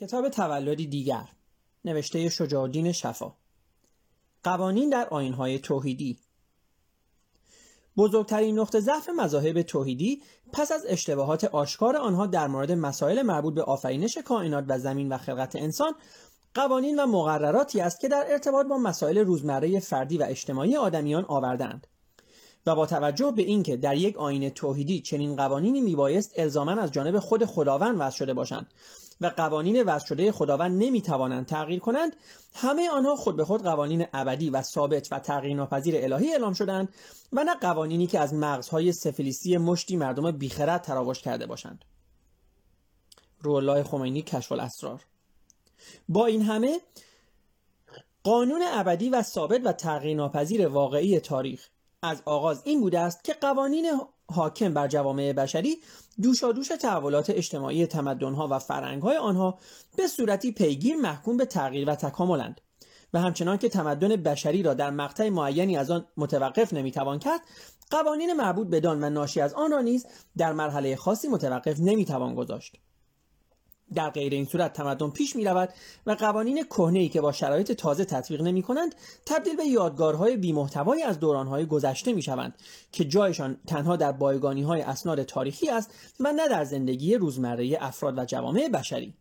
کتاب تولدی دیگر نوشته شجاعالدین شفا. قوانین در آینهای توحیدی. بزرگترین نقطه ضعف مذاهب توحیدی پس از اشتباهات آشکار آنها در مورد مسائل مربوط به آفرینش کائنات و زمین و خلقت انسان قوانین و مقرراتی است که در ارتباط با مسائل روزمره فردی و اجتماعی آدمیان آوردند و با توجه به اینکه در یک آین توحیدی چنین قوانینی میبایست الزاما از جانب خود خداوند وضع شده باشند و قوانین وضع شده خداوند نمی‌توانند تغییر کنند. همه آنها خود به خود قوانین ابدی و ثابت و تغییر ناپذیر الهی اعلام شدند و نه قوانینی که از مغزهای سفلیستی مشتی مردم بیخرد تراوش کرده باشند. روح خمینی کشف الاسرار. با این همه قانون ابدی و ثابت و تغییر ناپذیر واقعی تاریخ از آغاز این بوده است که قوانین حاکم بر جوامع بشری دوشادوش تحولات اجتماعی تمدنها و فرهنگهای آنها به صورتی پیگیر محکوم به تغییر و تکاملند و همچنان که تمدن بشری را در مقطع معینی از آن متوقف نمی‌توان کرد قوانین مربوط بدان و ناشی از آن را نیز در مرحله خاصی متوقف نمی‌توان گذاشت. در غیر این صورت تمدن پیش می رود و قوانین کهنه که با شرایط تازه تطبیق نمی کنند تبدیل به یادگارهای بیمحتوایی از دورانهای گذشته می شوند که جایشان تنها در بایگانی های اسناد تاریخی است و نه در زندگی روزمره افراد و جوامع بشری.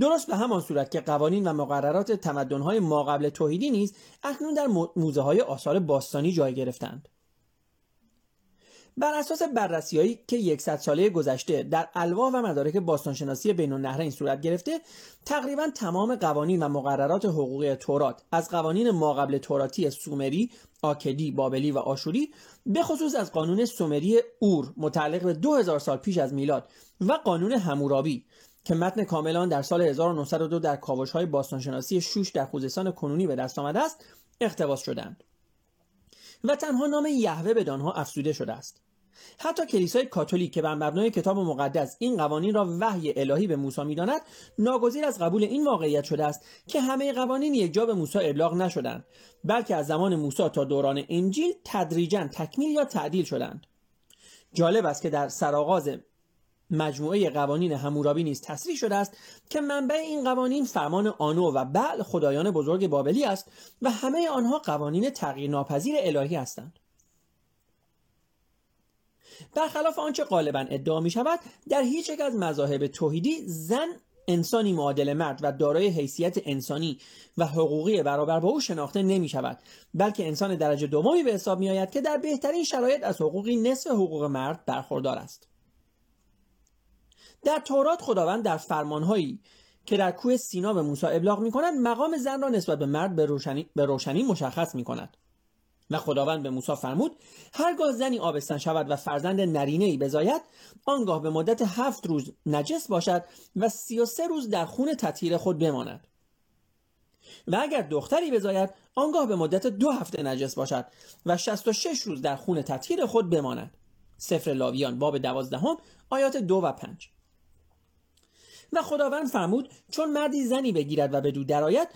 درست به همان صورت که قوانین و مقررات تمدنهای ما قبل توحیدی نیز اکنون در موزه های آثار باستانی جای گرفتند. بر اساس بررسیهایی که یکصد ساله گذشته در الواح و مدارک باستانشناسی بین النهرین صورت گرفته تقریبا تمام قوانین و مقررات حقوقی تورات از قوانین ماقبل توراتی سومری آکدی بابلی و آشوری به خصوص از قانون سومری اور متعلق به 2000 سال پیش از میلاد و قانون همورابی که متن کاملان در سال 1902 در کاوش های باستانشناسی شوش در خوزستان کنونی به دست آمده است اقتباس شدند و تنها نام یهوه به دانها افزوده شده است. حتی کلیسای کاتولیک که بر مبنای کتاب مقدس این قوانین را وحی الهی به موسی می‌داند ناگزیر از قبول این واقعیت شده است که همه قوانین یکجا به موسی ابلاغ نشدند بلکه از زمان موسی تا دوران انجیل تدریجا تکمیل یا تعدیل شدند. جالب است که در سرآغاز مجموعه قوانین همورابی نیز تصریح شده است که منبع این قوانین فرمان آنو و بعل خدایان بزرگ بابلی است و همه آنها قوانین تغییر ناپذیر الهی هستند. برخلاف آنچه غالبا ادعا می شود در هیچ یک از مذاهب توحیدی زن انسانی معادل مرد و دارای حیثیت انسانی و حقوقی برابر با او شناخته نمی شود بلکه انسان درجه دومی به حساب می آید که در بهترین شرایط از حقوقی نصف حقوق مرد برخوردار است. در تورات خداوند در فرمانهایی که در کوه سینا به موسی ابلاغ می کند مقام زن را نسبت به مرد به روشنی, به روشنی مشخص می کند و خداوند به موسی فرمود هرگاه زنی آبستن شود و فرزند نرینه ای بزاید آنگاه به مدت هفت روز نجس باشد و سی و سه روز در خون تطهیر خود بماند. و اگر دختری بزاید آنگاه به مدت دو هفته نجس باشد و شست و شش روز در خون تطهیر خود بماند. سفر لاویان باب دوازدهم آیات دو و پنج. و خداوند فرمود چون مردی زنی بگیرد و به دو درآید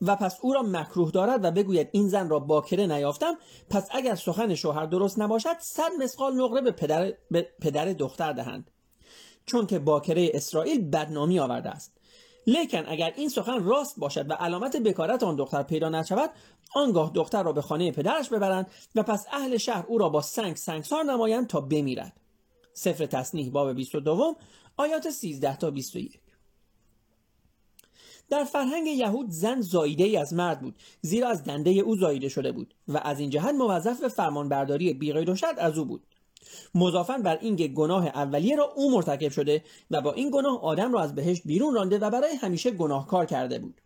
و پس او را مکروه دارد و بگوید این زن را باکره نیافتم پس اگر سخن شوهر درست نباشد صد مسقال نقره به پدر, به پدر دختر دهند. چون که باکره اسرائیل بدنامی آورده است. لیکن اگر این سخن راست باشد و علامت بکارت آن دختر پیدا نشود آنگاه دختر را به خانه پدرش ببرند و پس اهل شهر او را با سنگ سنگسار نمایند تا بمیرد. سفر تصنیح باب 22 آیات 13 تا 21 در فرهنگ یهود زن زایده ای از مرد بود زیرا از دنده او زایده شده بود و از این جهت موظف به فرمانبرداری بیغیر و شرط از او بود. مضافن بر اینکه گناه اولیه را او مرتکب شده و با این گناه آدم را از بهشت بیرون رانده و برای همیشه گناهکار کرده بود.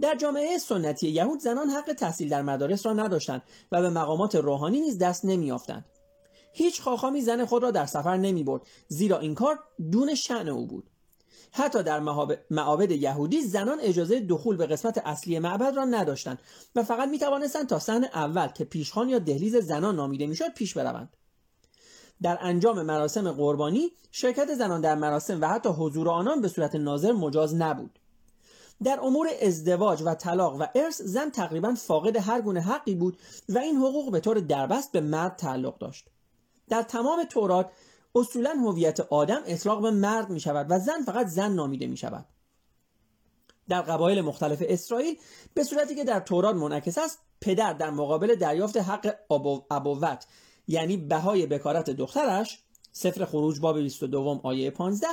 در جامعه سنتی یهود زنان حق تحصیل در مدارس را نداشتند و به مقامات روحانی نیز دست نمیافتند هیچ خاخامی زن خود را در سفر نمی برد زیرا این کار دون شعن او بود. حتی در معابد یهودی زنان اجازه دخول به قسمت اصلی معبد را نداشتند و فقط می توانستند تا سن اول که پیشخان یا دهلیز زنان نامیده می‌شد پیش بروند. در انجام مراسم قربانی شرکت زنان در مراسم و حتی حضور آنان به صورت ناظر مجاز نبود. در امور ازدواج و طلاق و ارث زن تقریبا فاقد هر گونه حقی بود و این حقوق به طور دربست به مرد تعلق داشت. در تمام تورات اصولا هویت آدم اطلاق به مرد می شود و زن فقط زن نامیده می شود در قبایل مختلف اسرائیل به صورتی که در تورات منعکس است پدر در مقابل دریافت حق ابوت یعنی بهای بکارت دخترش سفر خروج باب 22 آیه 15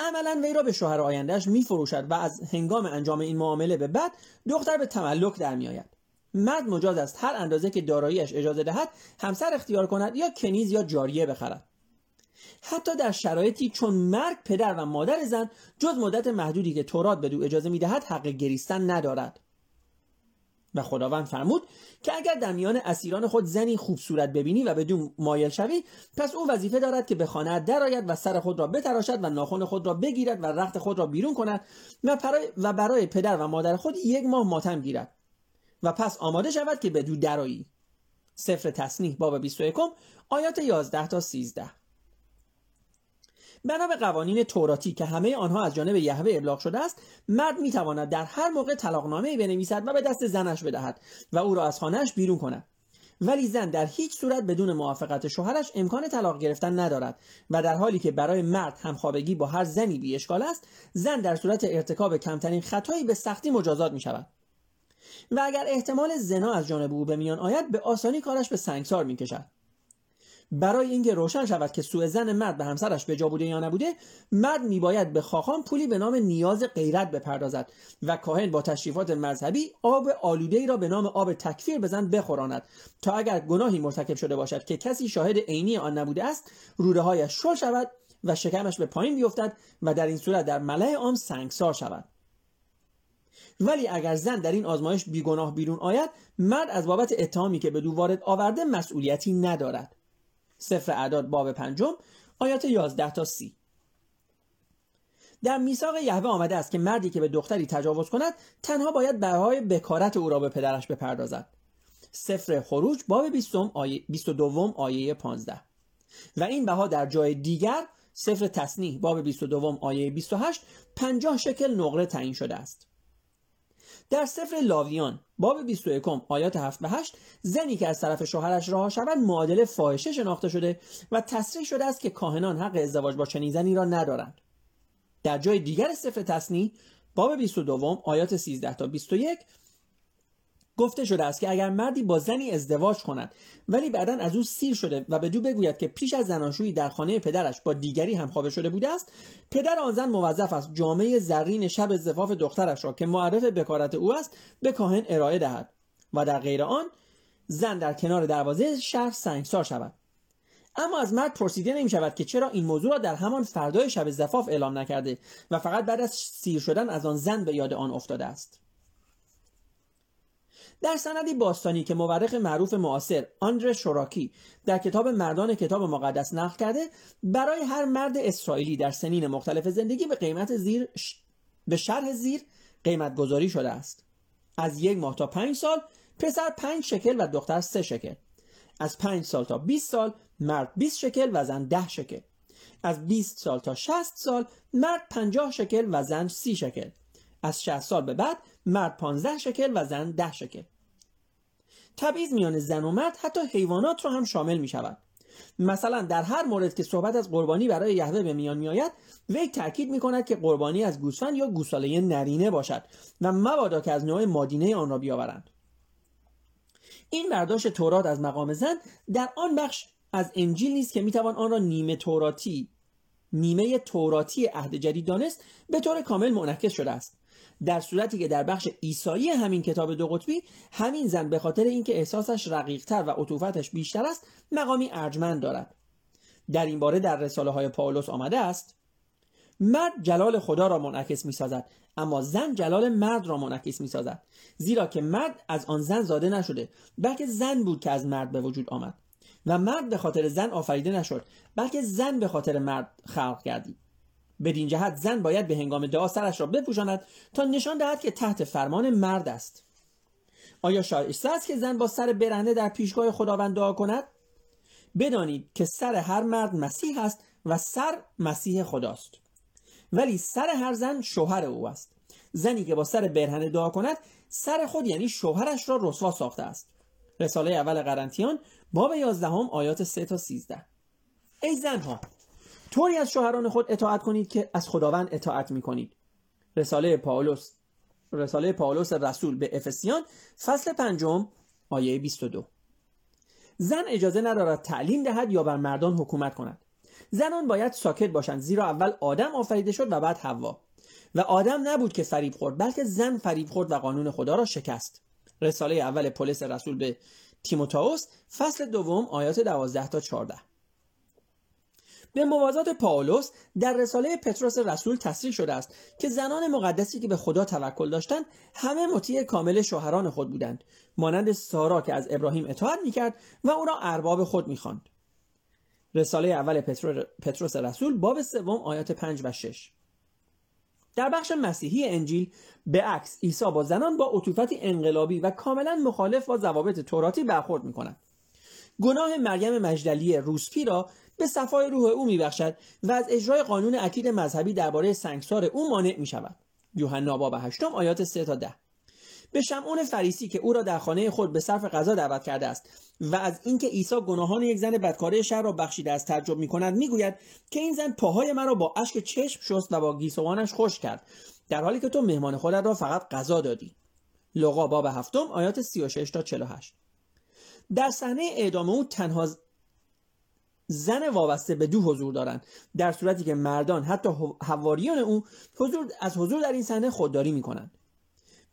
عملا وی را به شوهر آیندهش میفروشد و از هنگام انجام این معامله به بعد دختر به تملک در میآید. مرد مجاز است هر اندازه که داراییش اجازه دهد همسر اختیار کند یا کنیز یا جاریه بخرد. حتی در شرایطی چون مرگ پدر و مادر زن جز مدت محدودی که تورات به دو اجازه می‌دهد حق گریستن ندارد. و خداوند فرمود که اگر در میان اسیران خود زنی خوب صورت ببینی و بدون مایل شوی پس او وظیفه دارد که به خانه درآید و سر خود را بتراشد و ناخن خود را بگیرد و رخت خود را بیرون کند و برای, و برای پدر و مادر خود یک ماه ماتم گیرد. و پس آماده شود که به دو درایی سفر تصنیح باب 21 آیات 11 تا 13 بنا به قوانین توراتی که همه آنها از جانب یهوه ابلاغ شده است مرد می‌تواند در هر موقع طلاقنامه بنویسد و به دست زنش بدهد و او را از خانهاش بیرون کند. ولی زن در هیچ صورت بدون موافقت شوهرش امکان طلاق گرفتن ندارد و در حالی که برای مرد همخوابگی با هر زنی بی اشکال است زن در صورت ارتکاب کمترین خطایی به سختی مجازات می شود و اگر احتمال زنا از جانب او به میان آید به آسانی کارش به سنگسار می کشد برای اینکه روشن شود که سوء زن مرد به همسرش به بوده یا نبوده مرد میباید به خاخان پولی به نام نیاز غیرت بپردازد و کاهن با تشریفات مذهبی آب آلوده ای را به نام آب تکفیر به زن بخوراند. تا اگر گناهی مرتکب شده باشد که کسی شاهد عینی آن نبوده است روده هایش شل شود و شکمش به پایین بیفتد و در این صورت در ملع آن سنگسار شود. ولی اگر زن در این آزمایش بیگناه بیرون آید مرد از بابت اتهامی که به دو وارد آورده مسئولیتی ندارد. سفر اعداد باب پنجم آیات 11 تا 30 در میثاق یهوه آمده است که مردی که به دختری تجاوز کند تنها باید بهای بکارت او را به پدرش بپردازد. سفر خروج باب 20 آیه 22 آیه 15 و این بها در جای دیگر سفر تصنیح باب 22 آیه 28 50 شکل نقره تعیین شده است. در سفر لاویان باب 21 آیات 7 و 8 زنی که از طرف شوهرش رها شود معادل فاحشه شناخته شده و تصریح شده است که کاهنان حق ازدواج با چنین زنی را ندارند. در جای دیگر سفر تصنیح باب 22 آیات 13 تا 21 گفته شده است که اگر مردی با زنی ازدواج کند ولی بعدا از او سیر شده و به دو بگوید که پیش از زناشویی در خانه پدرش با دیگری هم خوابه شده بوده است پدر آن زن موظف است جامعه زرین شب زفاف دخترش را که معرف بکارت او است به کاهن ارائه دهد و در غیر آن زن در کنار دروازه شهر سنگسار شود. اما از مرد پرسیده نمی شود که چرا این موضوع را در همان فردای شب زفاف اعلام نکرده و فقط بعد از سیر شدن از آن زن به یاد آن افتاده است. در سندی باستانی که مورخ معروف معاصر آندر شوراکی در کتاب مردان کتاب مقدس نقل کرده برای هر مرد اسرائیلی در سنین مختلف زندگی به قیمت زیر به شرح زیر قیمت گذاری شده است. از یک ماه تا پنج سال پسر پنج شکل و دختر سه شکل. از پنج سال تا 20 سال مرد 20 شکل و زن ده شکل. از 20 سال تا 60 سال مرد 50 شکل و زن 30 شکل. از 60 سال به بعد مرد 15 شکل و زن 10 شکل. تبعیض میان زن و مرد حتی حیوانات را هم شامل می شود مثلا در هر مورد که صحبت از قربانی برای یهوه به میان میآید وی تاکید می کند که قربانی از گوسفند یا گوساله نرینه باشد و مبادا که از نوع مادینه آن را بیاورند. این برداشت تورات از مقام زن در آن بخش از انجیل نیست که می‌توان آن را نیمه توراتی نیمه توراتی عهد جدید دانست به طور کامل منعکس شده است. در صورتی که در بخش ایسایی همین کتاب دو قطبی همین زن به خاطر اینکه احساسش رقیقتر و عطوفتش بیشتر است مقامی ارجمند دارد. در این باره در رساله های پاولوس آمده است مرد جلال خدا را منعکس می سازد اما زن جلال مرد را منعکس می سازد زیرا که مرد از آن زن زاده نشده بلکه زن بود که از مرد به وجود آمد. و مرد به خاطر زن آفریده نشد بلکه زن به خاطر مرد خلق گردید. بدین جهت زن باید به هنگام دعا سرش را بپوشاند تا نشان دهد که تحت فرمان مرد است. آیا شایسته است که زن با سر برهنه در پیشگاه خداوند دعا کند؟ بدانید که سر هر مرد مسیح است و سر مسیح خداست. ولی سر هر زن شوهر او است. زنی که با سر برهنه دعا کند سر خود یعنی شوهرش را رسوا ساخته است. رساله اول قرنتیان باب 11 آیات 3 تا 13 ای زنها طوری از شوهران خود اطاعت کنید که از خداوند اطاعت می کنید رساله پاولوس رساله پاولوس رسول به افسیان فصل پنجم آیه 22 زن اجازه ندارد تعلیم دهد یا بر مردان حکومت کند. زنان باید ساکت باشند زیرا اول آدم آفریده شد و بعد حوا. و آدم نبود که فریب خورد بلکه زن فریب خورد و قانون خدا را شکست. رساله اول پولس رسول به تیموتائوس فصل دوم آیات 12 تا 14 به موازات پاولوس در رساله پتروس رسول تصریح شده است که زنان مقدسی که به خدا توکل داشتند همه مطیع کامل شوهران خود بودند. مانند سارا که از ابراهیم اطاعت می‌کرد و او را ارباب خود می‌خواند. رساله اول پتروس رسول باب سوم آیات 5 و 6 در بخش مسیحی انجیل به عکس عیسی با زنان با عطوفتی انقلابی و کاملا مخالف با ضوابط توراتی برخورد می کند. گناه مریم مجدلی روسپی را به صفای روح او میبخشد و از اجرای قانون اکید مذهبی درباره سنگسار او مانع می شود. یوحنا باب هشتم آیات 3 تا 10 به شمعون فریسی که او را در خانه خود به صرف غذا دعوت کرده است و از اینکه عیسی گناهان یک زن بدکاره شهر را بخشیده است تعجب می کند می‌گوید که این زن پاهای مرا با اشک چشم شست و با گیسوانش خوش کرد در حالی که تو مهمان خودت را فقط غذا دادی. لغا باب هفتم آیات 36 تا 48 در صحنه اعدام او تنها زن وابسته به دو حضور دارند. در صورتی که مردان حتی حواریان او حضور از حضور در این صحنه خودداری می کنند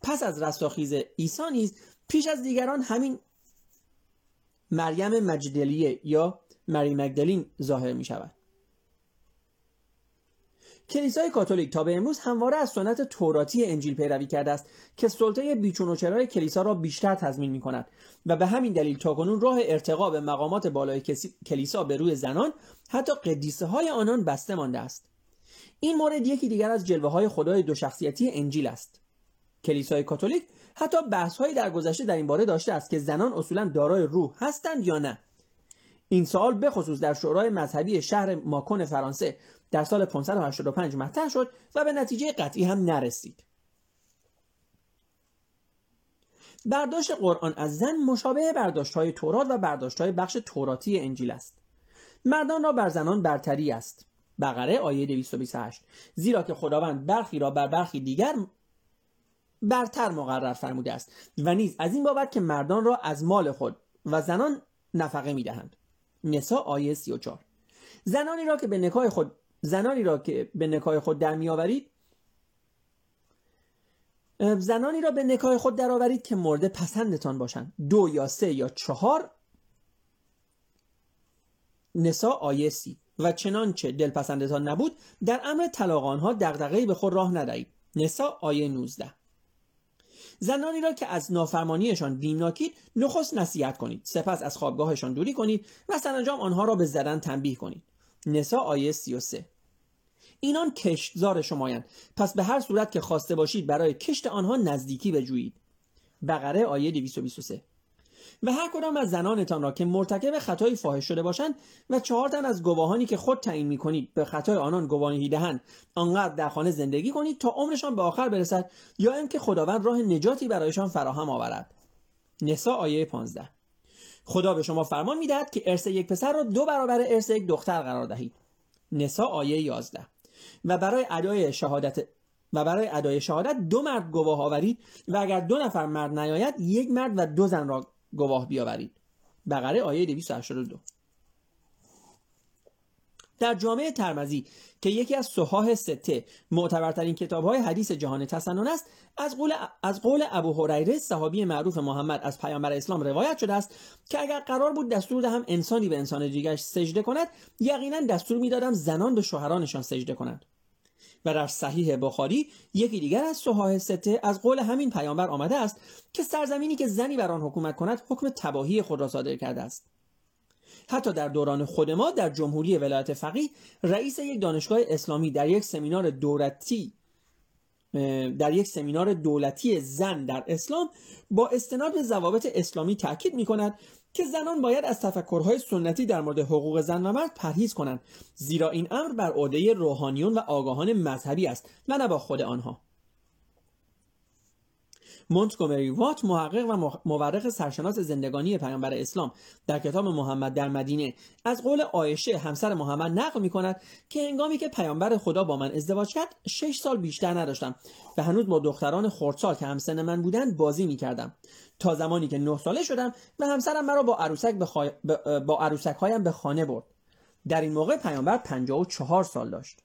پس از رستاخیز عیسی نیز پیش از دیگران همین مریم مجدلیه یا مری مگدلین ظاهر می شود کلیسای کاتولیک تا به امروز همواره از سنت توراتی انجیل پیروی کرده است که سلطه بیچون و چرای کلیسا را بیشتر تضمین می کند و به همین دلیل تاکنون راه ارتقا به مقامات بالای کلیسا به روی زنان حتی قدیسه های آنان بسته مانده است. این مورد یکی دیگر از جلوه های خدای دو شخصیتی انجیل است. کلیسای کاتولیک حتی بحث هایی در گذشته در این باره داشته است که زنان اصولا دارای روح هستند یا نه. این سوال به خصوص در شورای مذهبی شهر ماکون فرانسه در سال 585 مطرح شد و به نتیجه قطعی هم نرسید. برداشت قرآن از زن مشابه برداشت های تورات و برداشت های بخش توراتی انجیل است. مردان را بر زنان برتری است. بقره آیه 228 زیرا که خداوند برخی را بر برخی دیگر برتر مقرر فرموده است و نیز از این بابت که مردان را از مال خود و زنان نفقه می‌دهند. نسا آیه 34 زنانی را که به نکای خود زنانی را که به نکای خود در میآورید زنانی را به نکای خود درآورید که مورد پسندتان باشند. دو یا سه یا چهار نسا آیه سی. و چنانچه دلپسندتان نبود در امر طلاق آنها دغدغه‌ای به خود راه ندهید. نسا آیه 19 زنانی را که از نافرمانیشان بیمناکید نخست نصیحت کنید. سپس از خوابگاهشان دوری کنید و سرانجام آنها را به زدن تنبیه کنید. نسا آیه 33 اینان کشتزار شمایند پس به هر صورت که خواسته باشید برای کشت آنها نزدیکی بجویید. بقره آیه 223 و هر کدام از زنانتان را که مرتکب خطایی فاحش شده باشند و چهار تن از گواهانی که خود تعیین می کنید به خطای آنان گواهی دهند آنقدر در خانه زندگی کنید تا عمرشان به آخر برسد یا اینکه خداوند راه نجاتی برایشان فراهم آورد. نسا آیه 15 خدا به شما فرمان می‌دهد که ارث یک پسر را دو برابر ارث یک دختر قرار دهید. نسا آیه 11 و برای ادای شهادت و برای ادای شهادت دو مرد گواه آورید و اگر دو نفر مرد نیاید یک مرد و دو زن را گواه بیاورید. بقره آیه 282 در جامعه ترمزی که یکی از صحاح سته معتبرترین کتاب های حدیث جهان تسنن است از قول, از قول ابو هریره صحابی معروف محمد از پیامبر اسلام روایت شده است که اگر قرار بود دستور دهم انسانی به انسان دیگرش سجده کند یقینا دستور می‌دادم زنان به شوهرانشان سجده کنند. و در صحیح بخاری یکی دیگر از صحاح سته از قول همین پیامبر آمده است که سرزمینی که زنی بر آن حکومت کند حکم تباهی خود را صادر کرده است. حتی در دوران خود ما در جمهوری ولایت فقیه رئیس یک دانشگاه اسلامی در یک سمینار دولتی در یک سمینار دولتی زن در اسلام با استناد به ضوابط اسلامی تاکید می کند که زنان باید از تفکرهای سنتی در مورد حقوق زن و مرد پرهیز کنند زیرا این امر بر عهده روحانیون و آگاهان مذهبی است نه با خود آنها. مونتگومری وات محقق و مورخ سرشناس زندگانی پیامبر اسلام در کتاب محمد در مدینه. از قول عایشه همسر محمد نقل می کند که هنگامی که پیامبر خدا با من ازدواج کرد شش سال بیشتر نداشتم و هنوز با دختران خردسال که همسن من بودند بازی می کردم تا زمانی که نه ساله شدم و همسرم مرا با عروسک, با عروسک هایم به خانه برد. در این موقع پیامبر 54 سال داشت.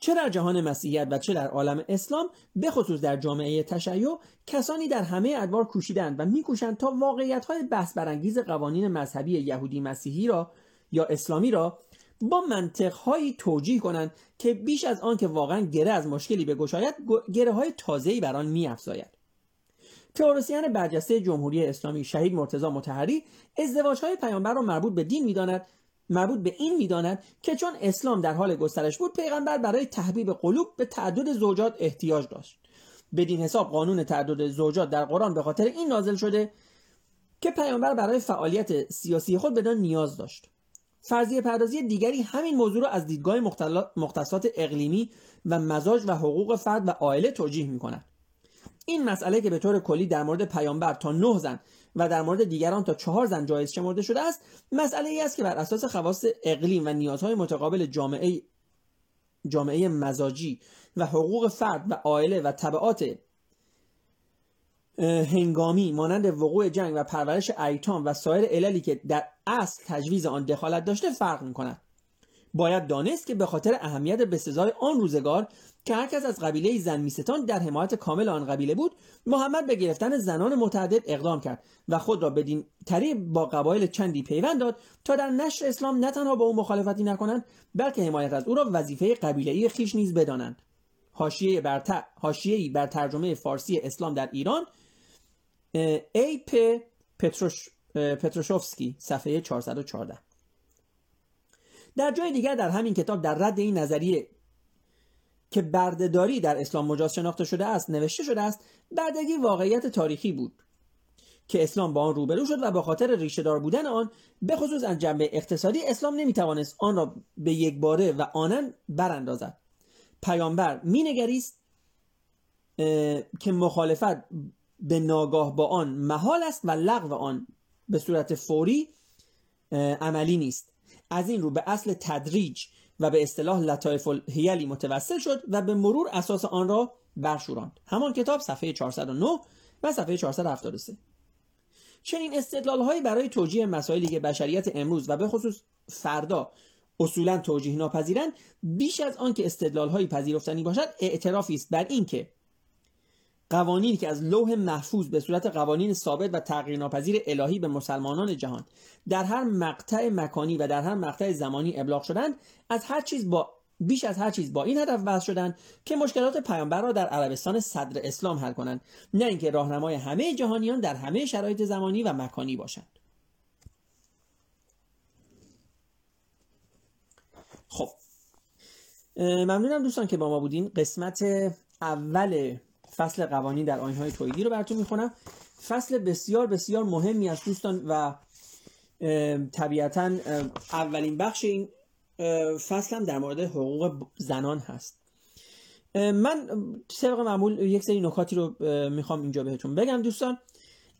چه در جهان مسیحیت و چه در عالم اسلام به خصوص در جامعه تشیع کسانی در همه ادوار کوشیدند و میکوشند تا واقعیت های بحث برانگیز قوانین مذهبی یهودی مسیحی را یا اسلامی را با منطق هایی توجیه کنند که بیش از آن که واقعا گره از مشکلی به گشایت گره های تازه‌ای بر آن میافزاید. تئوریسین برجسته جمهوری اسلامی شهید مرتضی متحری ازدواج های پیامبر را مربوط به دین می‌داند مربوط به این می‌داند که چون اسلام در حال گسترش بود پیغمبر برای تحبیب قلوب به تعدد زوجات احتیاج داشت. بدین حساب قانون تعدد زوجات در قرآن به خاطر این نازل شده که پیامبر برای فعالیت سیاسی خود بدان نیاز داشت. فرضیه پردازی دیگری همین موضوع را از دیدگاه مختصات اقلیمی و مزاج و حقوق فرد و عائله توجیه می کند این مسئله که به طور کلی در مورد پیامبر تا نه زن و در مورد دیگران تا چهار زن جایز شمرده شده است مسئله ای است که بر اساس خواص اقلیم و نیازهای متقابل جامعه جامعه مزاجی و حقوق فرد و عائله و طبعات هنگامی مانند وقوع جنگ و پرورش ایتام و سایر عللی که در اصل تجویز آن دخالت داشته فرق می کند باید دانست که به خاطر اهمیت بسزای آن روزگار که هر کس از قبیله زن میستان در حمایت کامل آن قبیله بود محمد به گرفتن زنان متعدد اقدام کرد و خود را بدین طریق با قبایل چندی پیوند داد تا در نشر اسلام نه تنها با او مخالفتی نکنند بلکه حمایت از او را وظیفه قبیله خیش نیز بدانند. حاشیه بر, بر ترجمه فارسی اسلام در ایران ای پ پتروش... پتروشوفسکی صفحه 414 در جای دیگر در همین کتاب در رد این نظریه که بردهداری در اسلام مجاز شناخته شده است نوشته شده است بردگی واقعیت تاریخی بود که اسلام با آن روبرو شد و به خاطر ریشه دار بودن آن به خصوص از جنبه اقتصادی اسلام نمی‌توانست آن را به یک باره و آنن براندازد. پیامبر مینگریست که مخالفت به ناگاه با آن محال است و لغو آن به صورت فوری عملی نیست. از این رو به اصل تدریج و به اصطلاح لطایف الهیلی متوسل شد و به مرور اساس آن را برشوراند. همان کتاب صفحه 409 و صفحه 473 چنین استدلال هایی برای توجیه مسائلی که بشریت امروز و به خصوص فردا اصولا توجیه ناپذیرند بیش از آن که استدلال هایی پذیرفتنی باشد اعترافی است بر اینکه قوانینی که از لوح محفوظ به صورت قوانین ثابت و تغییر ناپذیر الهی به مسلمانان جهان در هر مقطع مکانی و در هر مقطع زمانی ابلاغ شدند از هر چیز با بیش از هر چیز با این هدف بحث شدند که مشکلات پیامبر را در عربستان صدر اسلام حل کنند نه اینکه راهنمای همه جهانیان در همه شرایط زمانی و مکانی باشند. خب ممنونم دوستان که با ما بودین. قسمت اول فصل قوانین در های تویدی رو براتون می‌خونم. فصل بسیار بسیار مهمی از دوستان و طبیعتا اولین بخش این فصل هم در مورد حقوق زنان هست. من طبق معمول یک سری نکاتی رو می‌خوام اینجا بهتون بگم دوستان.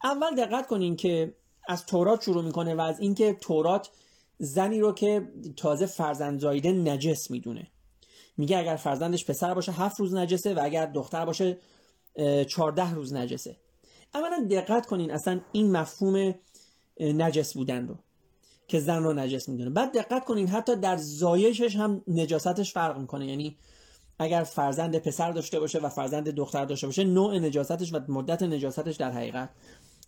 اول دقت کنین که از تورات شروع می‌کنه و از اینکه تورات زنی رو که تازه فرزند زایده نجس می‌دونه. میگه اگر فرزندش پسر باشه هفت روز نجسه و اگر دختر باشه چهارده روز نجسه. اولا دقت کنین اصلا این مفهوم نجس بودن رو که زن رو نجس می‌دونه. بعد دقت کنین حتی در زایشش هم نجاستش فرق می‌کنه. یعنی اگر فرزند پسر داشته باشه و فرزند دختر داشته باشه نوع نجاستش و مدت نجاستش در حقیقت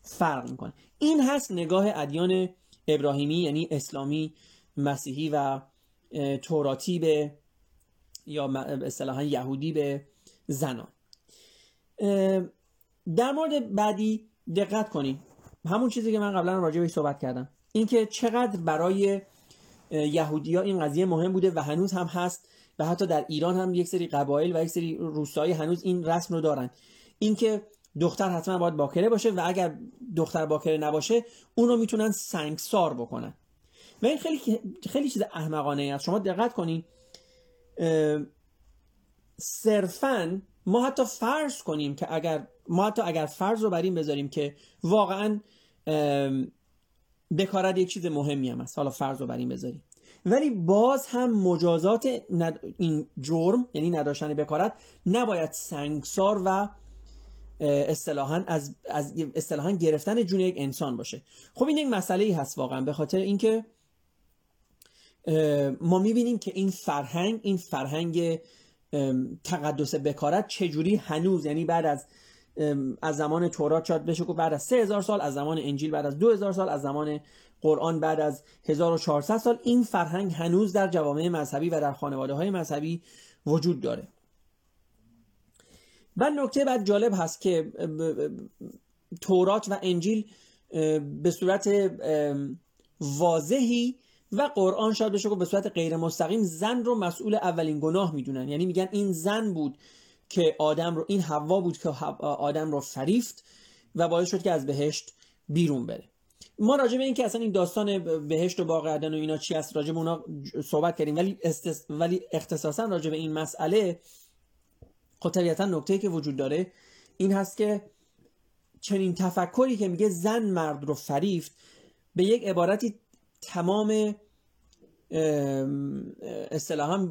فرق می‌کنه. این هست نگاه ادیان ابراهیمی یعنی اسلامی مسیحی و توراتی به یا اصطلاحا یهودی به زنان. در مورد بعدی دقت کنید همون چیزی که من قبلا راجع بهش صحبت کردم. اینکه چقدر برای یهودی ها این قضیه مهم بوده و هنوز هم هست و حتی در ایران هم یک سری قبایل و یک سری روستایی هنوز این رسم رو دارن. اینکه دختر حتما باید باکره باشه و اگر دختر باکره نباشه اون رو می‌تونن سنگسار بکنن. و این خیلی خیلی چیز احمقانه است. شما دقت کنید صرفا ما حتی فرض کنیم که اگر ما حتی اگر فرض رو بر این بذاریم که واقعا بکارت یک چیز مهمی هم است حالا فرض رو بر این بذاریم. ولی باز هم مجازات این جرم یعنی نداشتن بکارت نباید سنگسار و اصطلاحا از از اصطلاحا گرفتن جون یک انسان باشه. خب این یک مسئله ای هست واقعا. به خاطر اینکه ما می‌بینیم که این فرهنگ این فرهنگ تقدس بکارت چجوری هنوز؟ یعنی بعد از از زمان تورات شاید بشه که بعد از 3000 سال از زمان انجیل بعد از 2000 سال از زمان قرآن بعد از 1400 سال این فرهنگ هنوز در جوامع مذهبی و در خانواده های مذهبی وجود داره. و نکته بعد جالب هست که تورات و انجیل به صورت واضحی و قرآن شاید بشه به صورت غیر مستقیم زن رو مسئول اولین گناه می‌دونن. یعنی میگن این زن بود که آدم رو این هوا بود که آدم رو فریفت و باعث شد که از بهشت بیرون بره. ما راجع به این که اصلا این داستان بهشت و باغ و اینا چی است راجع به اونا صحبت کردیم. ولی استس... ولی اختصاصا راجع به این مسئله خب طبیعتا نکته که وجود داره این هست که چنین تفکری که میگه زن مرد رو فریفت به یک عبارتی تمام اصطلاحا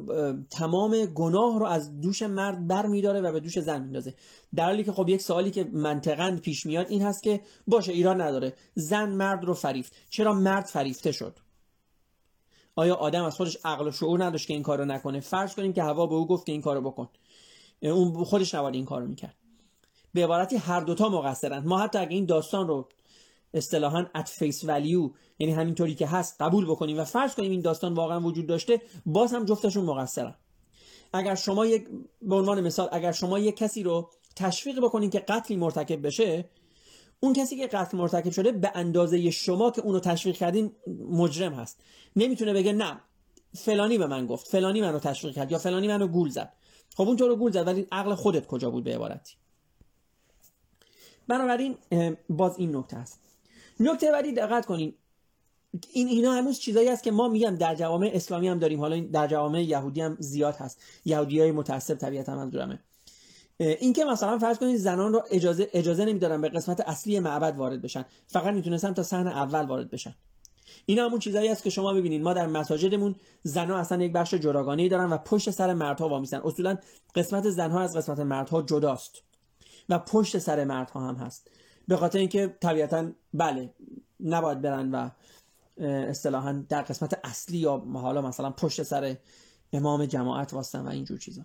تمام گناه رو از دوش مرد بر میداره و به دوش زن میندازه. در حالی که خب یک سوالی که منطقا پیش میاد این هست که باشه ایران نداره. زن مرد رو فریفت. چرا مرد فریفته شد؟ آیا آدم از خودش عقل و شعور نداشت که این کارو نکنه؟ فرض کنیم که هوا به او گفت که این کارو بکن. اون خودش نباید این کارو می‌کرد. به عبارتی هر دوتا مقصرند ما حتی اگه این داستان رو اصطلاحا at face value یعنی همینطوری که هست قبول بکنیم. و فرض کنیم این داستان واقعا وجود داشته باز هم جفتشون مقصرن. اگر شما یک به عنوان مثال اگر شما یک کسی رو تشویق بکنید که قتلی مرتکب بشه اون کسی که قتل مرتکب شده به اندازه شما که اونو تشویق کردین مجرم هست. نمی‌تونه بگه نه فلانی به من گفت فلانی منو تشویق کرد یا فلانی منو گول زد. خب اون رو گول زد ولی عقل خودت کجا بود به عبارتی؟ بنابراین باز این نکته است. نکته بعدی دقت کنین. این اینا هنوز چیزایی است که ما میگم در جوامع اسلامی هم داریم. حالا در جوامع یهودی هم زیاد هست. یهودی های متعصب طبیعتا منظورمه. این که مثلا فرض کنید زنان رو اجازه اجازه نمیدارن به قسمت اصلی معبد وارد بشن. فقط می‌تونستن تا صحن اول وارد بشن. اینا همون چیزایی است که شما ببینید ما در مساجدمون زنها اصلا یک بخش جداگانه دارن و پشت سر مردها وامیستن. اصولا قسمت زنها از قسمت مردها جداست و پشت سر مردها هم هست. به خاطر اینکه طبیعتا بله نباید برن و اصطلاحا در قسمت اصلی یا حالا مثلا پشت سر امام جماعت واسطن و اینجور چیزا.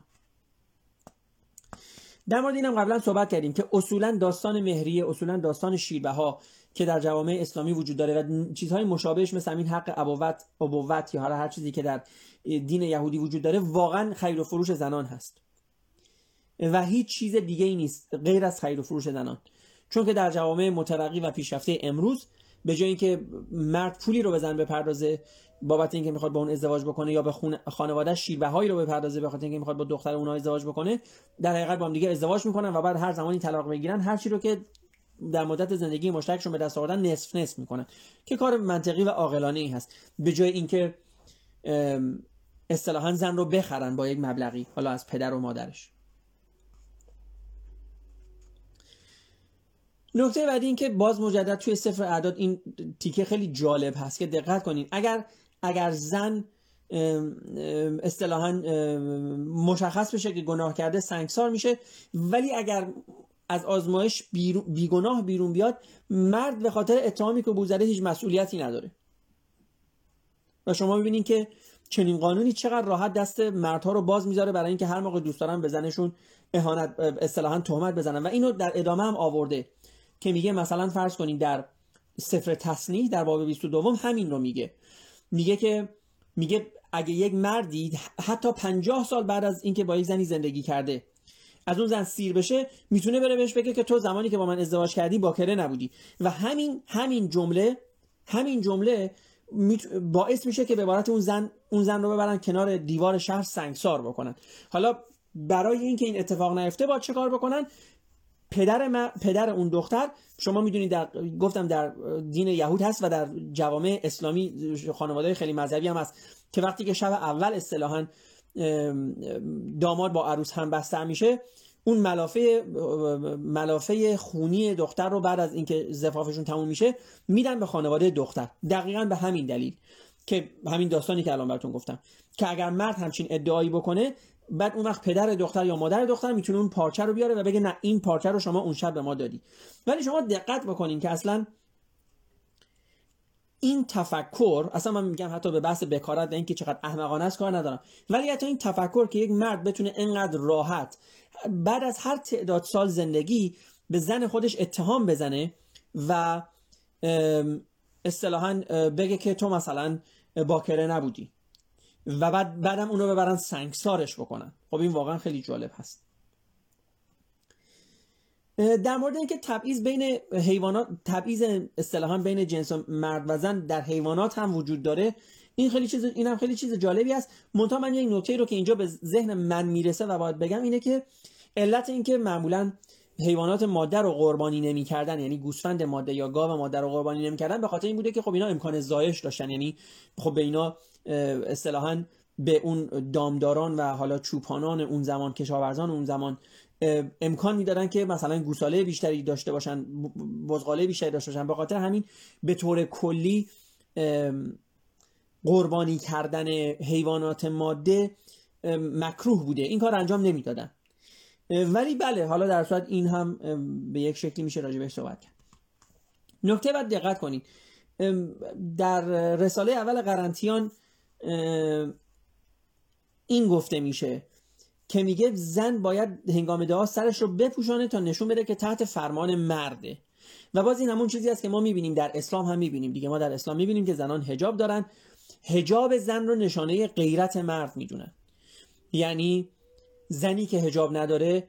در مورد اینم قبلا صحبت کردیم که اصولا داستان مهریه اصولا داستان شیربه ها که در جوامع اسلامی وجود داره و چیزهای مشابهش مثل همین حق ابوت ابوت یا هر چیزی که در دین یهودی وجود داره واقعا خیر و فروش زنان هست. و هیچ چیز دیگه ای نیست غیر از خیر و فروش زنان. چون که در جوامع مترقی و پیشرفته امروز به جای اینکه مرد پولی رو بزن بپردازه بابت اینکه می‌خواد با اون ازدواج بکنه یا به خانواده شیربه هایی رو بپردازه به خاطر اینکه می‌خواد با دختر اونها ازدواج بکنه در حقیقت با هم دیگه ازدواج می‌کنن و بعد هر زمانی طلاق بگیرن هر چی رو که در مدت زندگی مشترکشون به دست آوردن نصف نصف می‌کنن. که کار منطقی و عاقلانه ای هست. به جای اینکه اصطلاحا زن رو بخرن با یک مبلغی حالا از پدر و مادرش. نکته بعدی این که باز مجدد توی صفر اعداد این تیکه خیلی جالب هست که دقت کنین. اگر اگر زن اصطلاحا مشخص بشه که گناه کرده سنگسار میشه ولی اگر از آزمایش بیگناه بیرون بیاد مرد به خاطر اتهامی که بوزده هیچ مسئولیتی نداره. و شما ببینید که چنین قانونی چقدر راحت دست مردها رو باز می‌ذاره برای اینکه هر موقع دوست دارن به زنشون اهانت اصطلاحا تهمت بزنن. و اینو در ادامه هم آورده. که میگه مثلا فرض کنید در سفر تصنیح در باب 22 همین رو میگه. میگه که میگه اگه یک مردی حتی 50 سال بعد از اینکه با یک زنی زندگی کرده از اون زن سیر بشه می‌تونه بره بهش بگه که تو زمانی که با من ازدواج کردی باکره نبودی. و همین همین جمله همین جمله باعث میشه که به عبارت اون زن اون زن رو ببرن کنار دیوار شهر سنگسار بکنن. حالا برای اینکه این اتفاق نیفته با چه کار بکنن؟ پدر, پدر اون دختر شما می‌دونید در گفتم در دین یهود هست و در جوامع اسلامی خانواده خیلی مذهبی هم هست که وقتی که شب اول اصطلاحا داماد با عروس هم بسته میشه اون ملافه ملافه خونی دختر رو بعد از اینکه زفافشون تموم میشه میدن به خانواده دختر. دقیقا به همین دلیل که همین داستانی که الان براتون گفتم. که اگر مرد همچین ادعایی بکنه بعد اون وقت پدر دختر یا مادر دختر می‌تونه اون پارچه رو بیاره و بگه نه این پارچه رو شما اون شب به ما دادی. ولی شما دقت بکنین که اصلا این تفکر اصلا من میگم حتی به بحث بکارت و اینکه چقدر احمقانه است کار ندارم. ولی حتی این تفکر که یک مرد بتونه انقدر راحت بعد از هر تعداد سال زندگی به زن خودش اتهام بزنه و اصطلاحا بگه که تو مثلا باکره نبودی. و بعد بعدم اونو ببرن سنگسارش بکنن. خب این واقعا خیلی جالب هست. در مورد اینکه تبعیض بین حیوانات تبعیض اصطلاحا بین جنس مرد و زن در حیوانات هم وجود داره این خیلی چیز این هم خیلی چیز جالبی است. من یک نکته رو که اینجا به ذهن من می‌رسه و باید بگم اینه که علت اینکه معمولا حیوانات ماده رو قربانی نمی‌کردن یعنی گوسفند ماده یا گاو ماده رو قربانی نمی‌کردن به خاطر این بوده که خب اینا امکان زایش داشتن. یعنی خب به اینا اصطلاحا به اون دامداران و حالا چوپانان اون زمان کشاورزان اون زمان امکان می‌دادن که مثلا گوساله بیشتری داشته باشن بزغاله بیشتری داشته باشن. به خاطر همین به طور کلی قربانی کردن حیوانات ماده مکروه بوده. این کار انجام نمی‌دادن. ولی بله حالا در صورت این هم به یک شکلی میشه راجع صحبت کرد. نکته باید دقت کنید در رساله اول قرنتیان این گفته میشه که میگه زن باید هنگام دعا سرش رو بپوشانه تا نشون بده که تحت فرمان مرده. و باز این همون چیزی است که ما می‌بینیم. در اسلام هم می‌بینیم. دیگه ما در اسلام می‌بینیم که زنان هجاب دارن. هجاب زن رو نشانه غیرت مرد می‌دونن. یعنی زنی که هجاب نداره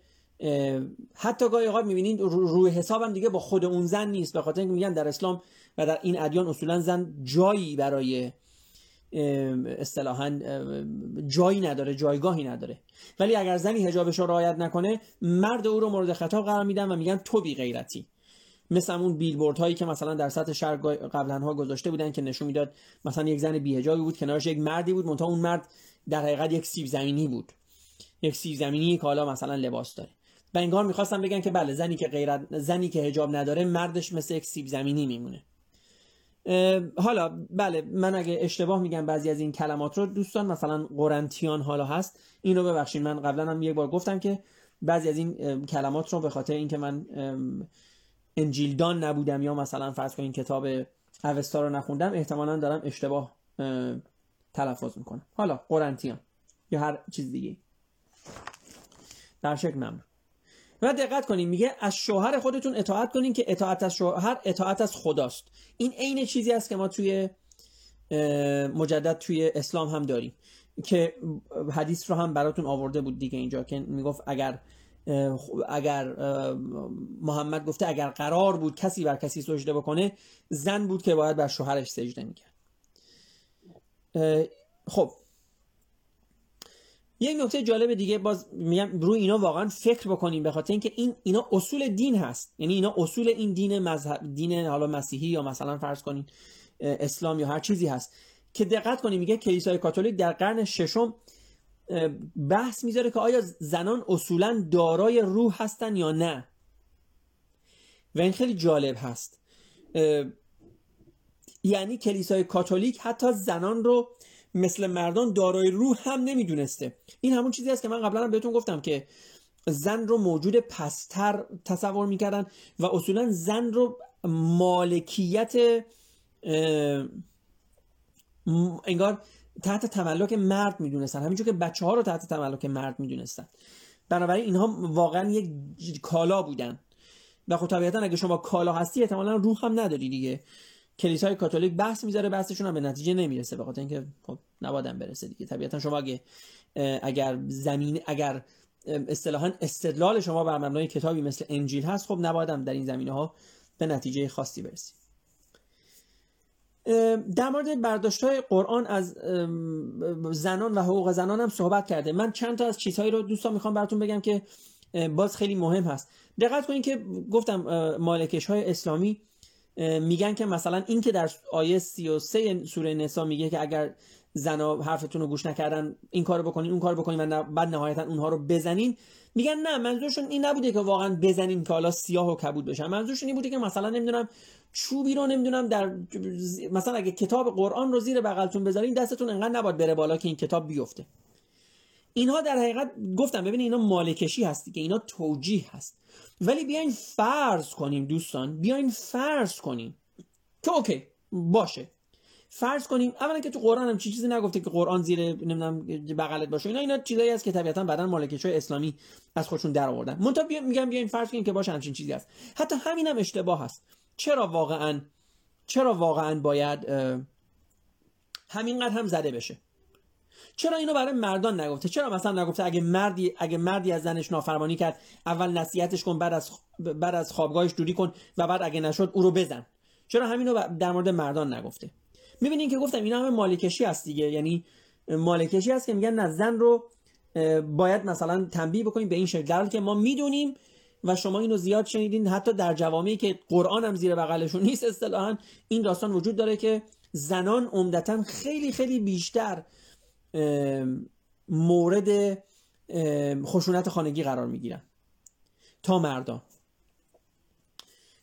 حتی گاهی اوقات می‌بینید روی حسابم دیگه با خود اون زن نیست. به خاطر اینکه میگن در اسلام و در این ادیان اصولا زن جایی برای اصطلاحا جایی نداره جایگاهی نداره. ولی اگر زنی حجابش رو رعایت نکنه مرد او رو مورد خطاب قرار میدن و میگن تو بی غیرتی. مثل اون بیلبورد هایی که مثلا در سطح شهر قبلا ها گذاشته بودن که نشون می‌داد مثلا یک زن بیهجابی بود کنارش یک مردی بود منتها اون مرد در حقیقت یک سیب زمینی بود. یک سیب زمینی که حالا مثلا لباس داره. و انگار می‌خواستم بگن که بله زنی که غیرت زنی که حجاب نداره مردش مثل یک سیب زمینی میمونه حالا بله من اگه اشتباه میگم بعضی از این کلمات رو دوستان مثلا قرنتیان حالا هست این رو ببخشید. من قبلا هم یک بار گفتم که بعضی از این کلمات رو به خاطر اینکه من انجیلدان نبودم یا مثلا فرض کنین کتاب اوستا رو نخوندم احتمالا دارم اشتباه تلفظ می‌کنم. حالا قرنتیان یا هر چیز دیگه در شکل ممنون و دقت کنیم میگه از شوهر خودتون اطاعت کنین که اطاعت از شوهر اطاعت از خداست. این عین چیزی است که ما توی مجدد توی اسلام هم داریم. که حدیث رو هم براتون آورده بود دیگه اینجا که می‌گفت اگر اگر محمد گفته اگر قرار بود کسی بر کسی سجده بکنه زن بود که باید بر شوهرش سجده می‌کرد. خب یک نکته جالب دیگه باز میگم روی اینا واقعا فکر بکنیم به خاطر اینکه این اینا اصول دین هست. یعنی اینا اصول این دین مذهب دین حالا مسیحی یا مثلا فرض کنین اسلام یا هر چیزی هست که دقت کنیم میگه کلیسای کاتولیک در قرن ششم بحث می‌ذاره که آیا زنان اصولا دارای روح هستن یا نه. و این خیلی جالب هست. یعنی کلیسای کاتولیک حتی زنان رو مثل مردان دارای روح هم نمی‌دونسته. این همون چیزی است که من قبلا هم بهتون گفتم که زن رو موجود پستر تصور می‌کردن و اصولا زن رو مالکیت انگار تحت تملک مرد می‌دونستن. همینجور که بچه ها رو تحت تملک مرد می‌دونستن. بنابراین اینها واقعا یک کالا بودن. و خب طبیعتا اگه شما کالا هستی احتمالا روح هم نداری دیگه. کلیسای کاتولیک بحث می‌ذاره بحثشون هم به نتیجه نمی‌رسه به خاطر اینکه خب نبادم برسه دیگه. طبیعتا شما اگه اگر زمین اگر اصطلاحا استدلال شما بر مبنای کتابی مثل انجیل هست خب نبادم در این زمینه ها به نتیجه خاصی برسیم. در مورد برداشت های قرآن از زنان و حقوق زنان هم صحبت کرده. من چند تا از چیزهایی رو دوستان می‌خوام براتون بگم که باز خیلی مهم هست. دقت کنید که گفتم مالکش های اسلامی میگن که مثلا این که در آیه 33 سوره نسا میگه که اگر زنا حرفتون رو گوش نکردن این کارو بکنین اون کارو بکنین و بعد نهایتا اونها رو بزنین میگن نه منظورشون این نبوده که واقعا بزنین که حالا سیاه و کبود بشن منظورشون این بوده که مثلا نمی‌دونم چوبی رو نمی‌دونم در مثلا اگه کتاب قرآن رو زیر بغلتون بذارین دستتون انقدر نباید بره بالا که این کتاب بیفته. اینها در حقیقت گفتم ببینید اینا مالکشی هستی که اینا توجیه هست. ولی بیاین فرض کنیم دوستان بیاین فرض کنیم که اوکی باشه. فرض کنیم اولا که تو قرآن هم چی چیزی نگفته که قرآن زیر نمی‌دونم بغلت باشه اینا اینا چیزایی هست که طبیعتا بعدا مالکش های اسلامی از خودشون در آوردن. منتها بیا میگم بیاین فرض کنیم که باشه همچین چیزی هست. حتی همینم هم اشتباه هست. چرا واقعا چرا واقعا باید همینقدر هم زده بشه؟ چرا اینو برای مردان نگفته؟ چرا مثلا نگفته اگه مردی اگه مردی از زنش نافرمانی کرد اول نصیحتش کن بعد از بعد از خوابگاهش دوری کن و بعد اگه نشد او رو بزن. چرا همینو در مورد مردان نگفته؟ می‌بینین که گفتم اینا همه مالکشی هست دیگه. یعنی مالکشی هست که میگن نه زن رو باید مثلا تنبیه بکنیم به این شکل. در که ما می‌دونیم و شما اینو زیاد شنیدین حتی در جوامعی که قرآن هم زیر بغلشون نیست اصطلاحا این داستان وجود داره که زنان عمدتا خیلی خیلی بیشتر مورد خشونت خانگی قرار می‌گیرن. تا مردان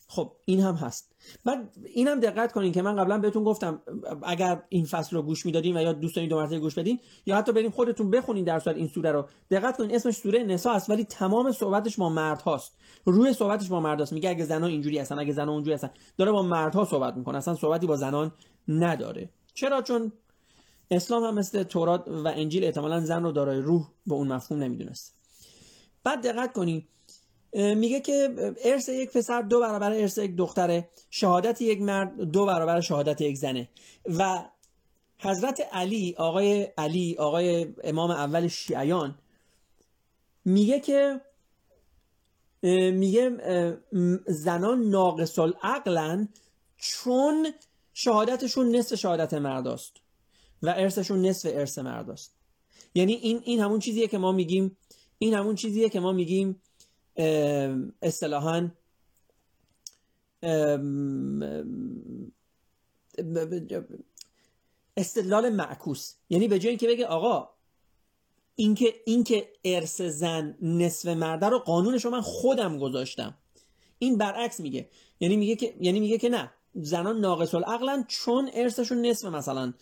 خب این هم هست. بعد این هم دقت کنین که من قبلا بهتون گفتم اگر این فصل رو گوش می‌دادین و یا دوستان دو مرتبه گوش بدین یا حتی بریم خودتون بخونین در صورت این سوره رو. دقت کنین اسمش سوره نساء است ولی تمام صحبتش با مرد هاست. روی صحبتش با مرد هاست. میگه اگه زنان اینجوری هستن اگه زنان اونجوری هستن. داره با مردها صحبت می‌کنه. اصلا صحبتی با زنان نداره. چرا؟ چون اسلام هم مثل تورات و انجیل احتمالا زن رو دارای روح به اون مفهوم نمی‌دونست. بعد دقت کنین میگه که ارث یک پسر دو برابر ارث یک دختره شهادت یک مرد دو برابر شهادت یک زنه. و حضرت علی آقای علی آقای امام اول شیعیان میگه که میگه زنان ناقص العقلن چون شهادتشون نصف شهادت مرداست و ارثشون نصف ارث مرداست. یعنی این این همون چیزیه که ما میگیم این همون چیزیه که ما میگیم اصطلاحا استدلال معکوس. یعنی به جای اینکه بگه آقا اینکه اینکه ارث زن نصف مرده رو قانونش رو من خودم گذاشتم. این برعکس میگه. یعنی میگه که یعنی میگه که نه. زنان ناقص العقلن چون ارثشون نصف مثلا.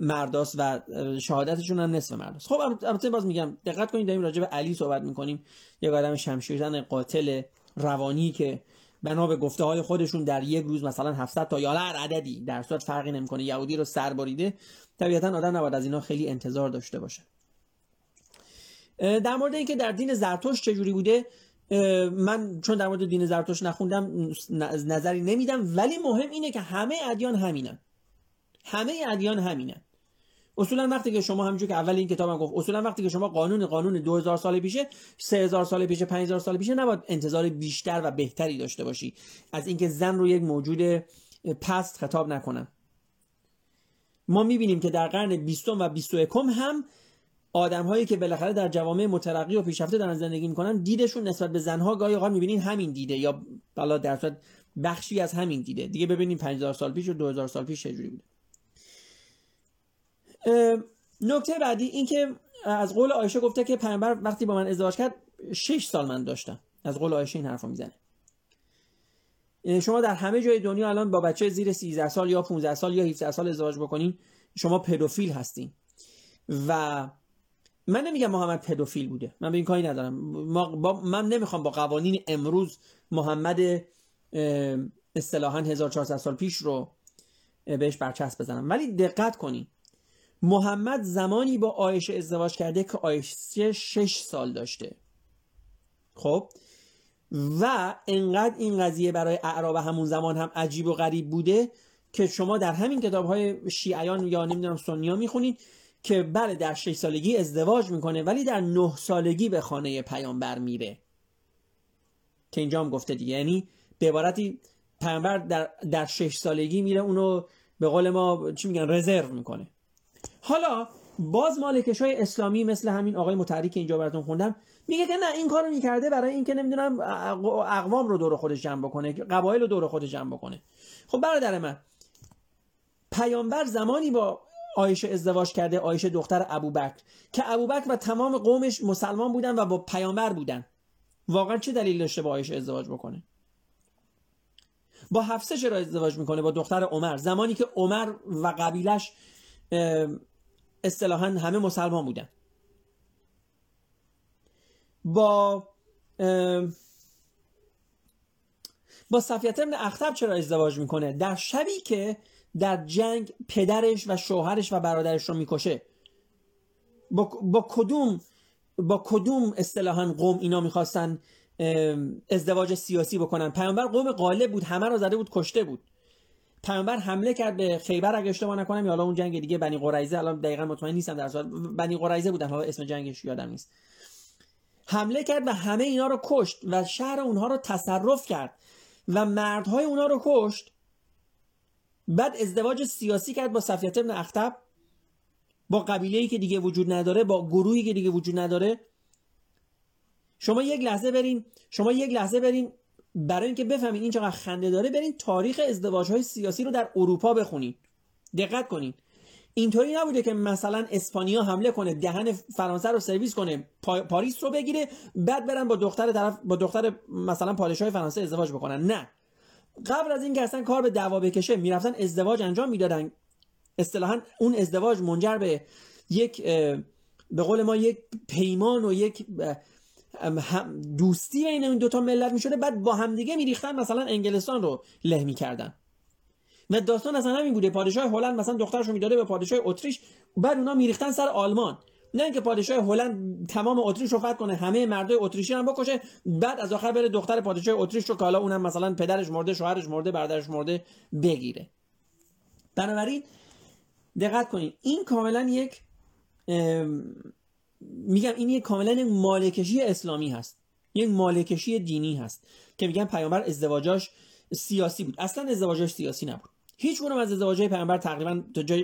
مرداست و شهادتشون هم نصف مرداست خب البته باز میگم دقت کنید داریم راجع به علی صحبت می‌کنیم. یک آدم شمشیرزن قاتل روانی که بنا به گفته های خودشون در یک روز مثلا 700 تا یا هر عددی در صورت فرقی نمی‌کنه یهودی رو سر بریده طبیعتا آدم نباید از اینا خیلی انتظار داشته باشه. در مورد اینکه در دین زرتوش چجوری بوده من چون در مورد دین زرتوش نخوندم نظری نمیدم ولی مهم اینه که همه ادیان همینن. همه ادیان همینن. اصولا وقتی که شما همونجوری که اول این کتابم گفت اصولا وقتی که شما قانون قانون 2000 سال پیشه 3000 سال پیشه 5000 سال پیشه نباید انتظار بیشتر و بهتری داشته باشی. از اینکه زن رو یک موجود پست خطاب نکنن ما می‌بینیم که در قرن 20 و 21 هم آدم هایی که بالاخره در جوامع مترقی و پیشرفته دارن زندگی می‌کنن دیدشون نسبت به زنها گاهی اوقات می‌بینین همین دیده یا بالا در بخشی از همین دیده. دیگه ببینیم 5000 سال پیش و 2000 سال پیش چجوری بوده. نکته بعدی این که از قول آیشه گفته که پیامبر وقتی با من ازدواج کرد 6 سال من داشتم. از قول آیشه این حرفو می‌زنه. شما در همه جای دنیا الان با بچه زیر 13 سال یا 15 سال یا 17 سال ازدواج بکنین شما پدوفیل هستین. و من نمیگم محمد پدوفیل بوده. من به این کاری ندارم. با من نمی‌خوام با قوانین امروز محمد اصطلاحا 1400 سال پیش رو بهش برچسب بزنم. ولی دقت کنین. محمد زمانی با آیشه ازدواج کرده که آیشه شش سال داشته. خب؟ و انقدر این قضیه برای اعراب همون زمان هم عجیب و غریب بوده که شما در همین کتاب های شیعیان یا نمی‌دونم سنیا می‌خونید که بله در شش سالگی ازدواج می‌کنه ولی در نه سالگی به خانه پیامبر میره. که اینجا هم گفته دیگه. یعنی به عبارتی پیامبر در, در شش سالگی میره اونو به قول ما چی میگن؟ رزرو می‌کنه. حالا باز مالکش های اسلامی مثل همین آقای متحری که اینجا براتون خوندم میگه که نه این کارو می‌کرده برای اینکه نمی‌دونم اقوام رو دور خودش جمع بکنه قبایل رو دور خودش جمع بکنه. خب برادر من پیامبر زمانی با آیشه ازدواج کرده آیشه دختر ابوبکر که ابوبکر و تمام قومش مسلمان بودن و با پیامبر بودن. واقعا چه دلیل داشته با آیشه ازدواج بکنه؟ با حفصه چرا ازدواج می‌کنه؟ با دختر عمر. زمانی که عمر و قبیلش اصطلاحا همه مسلمان بودن. با با صفیت ابن اختب چرا ازدواج می‌کنه؟ در شبی که در جنگ پدرش و شوهرش و برادرش رو می‌کشه. با, با کدوم با کدوم اصطلاحا قوم اینا می‌خواستن ازدواج سیاسی بکنن؟ پیامبر قوم غالب بود همه رو زده بود کشته بود. پیامبر حمله کرد به خیبر اگه اشتباه نکنم یا حالا اون جنگ دیگه بنی قریزه الان دقیقا مطمئن نیستم در صورت بنی قریزه بودن حالا اسم جنگش یادم نیست. حمله کرد و همه اینا رو کشت و شهر اونها رو تصرف کرد و مردهای اونها رو کشت. بعد ازدواج سیاسی کرد با صفیت ابن اختب با قبیله که دیگه وجود نداره با گروهی که دیگه وجود نداره. شما یک لحظه برین شما یک لحظه برین برای اینکه بفهمید این چقدر خنده داره برین تاریخ ازدواج های سیاسی رو در اروپا بخونید دقت کنید اینطوری نبوده که مثلا اسپانیا حمله کنه دهن فرانسه رو سرویس کنه پاریس رو بگیره بعد برن با دختر طرف با دختر مثلا پادشاه فرانسه ازدواج بکنن. نه. قبل از اینکه اصلا کار به دعوا بکشه می‌رفتن ازدواج انجام می‌دادن. اصطلاحا اون ازدواج منجر به یک به قول ما یک پیمان و یک دوستی بین این دوتا ملت می‌شده بعد با همدیگه میریختن مثلا انگلستان رو له می‌کردن. و داستان اصلا همین بوده پادشاه هلند مثلا دخترشو می‌داده به پادشاه اتریش بعد اونا میریختن سر آلمان. نه اینکه پادشاه هلند تمام اتریش رو فتح کنه همه مردای اتریشی هم بکشه بعد از آخر بره دختر پادشاه اتریش رو کالا اونم مثلا پدرش مرده شوهرش مرده برادرش مرده بگیره. بنابراین دقت کنید این کاملا یک میگم این یک کاملا مالکشی اسلامی هست. یک مالکشی دینی هست که میگن پیامبر ازدواجاش سیاسی بود. اصلا ازدواجاش سیاسی نبود. هیچ از ازدواجهای پیامبر تقریبا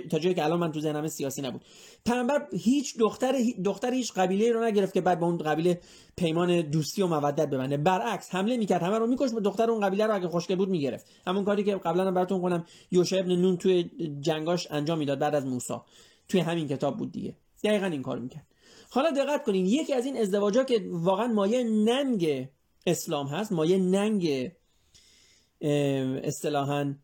تا جایی که الان من تو ذهنم سیاسی نبود. پیامبر هیچ دختر دختر هیچ قبیله رو نگرفت که بعد با اون قبیله پیمان دوستی و مودت ببنده. برعکس حمله می‌کرد. همه رو میکش دختر اون قبیله رو. اگه خوشگل بود می‌گرفت. همون کاری که قبلا براتون کنم. یوشع ابن نون توی جنگاش انجام می‌داد بعد از موسی. توی همین کتاب بود دیگه. دقیقا این کار می‌کرد. حالا دقت کنین یکی از این ازدواجا که واقعا مایه ننگ اسلام هست مایه ننگ اصطلاحا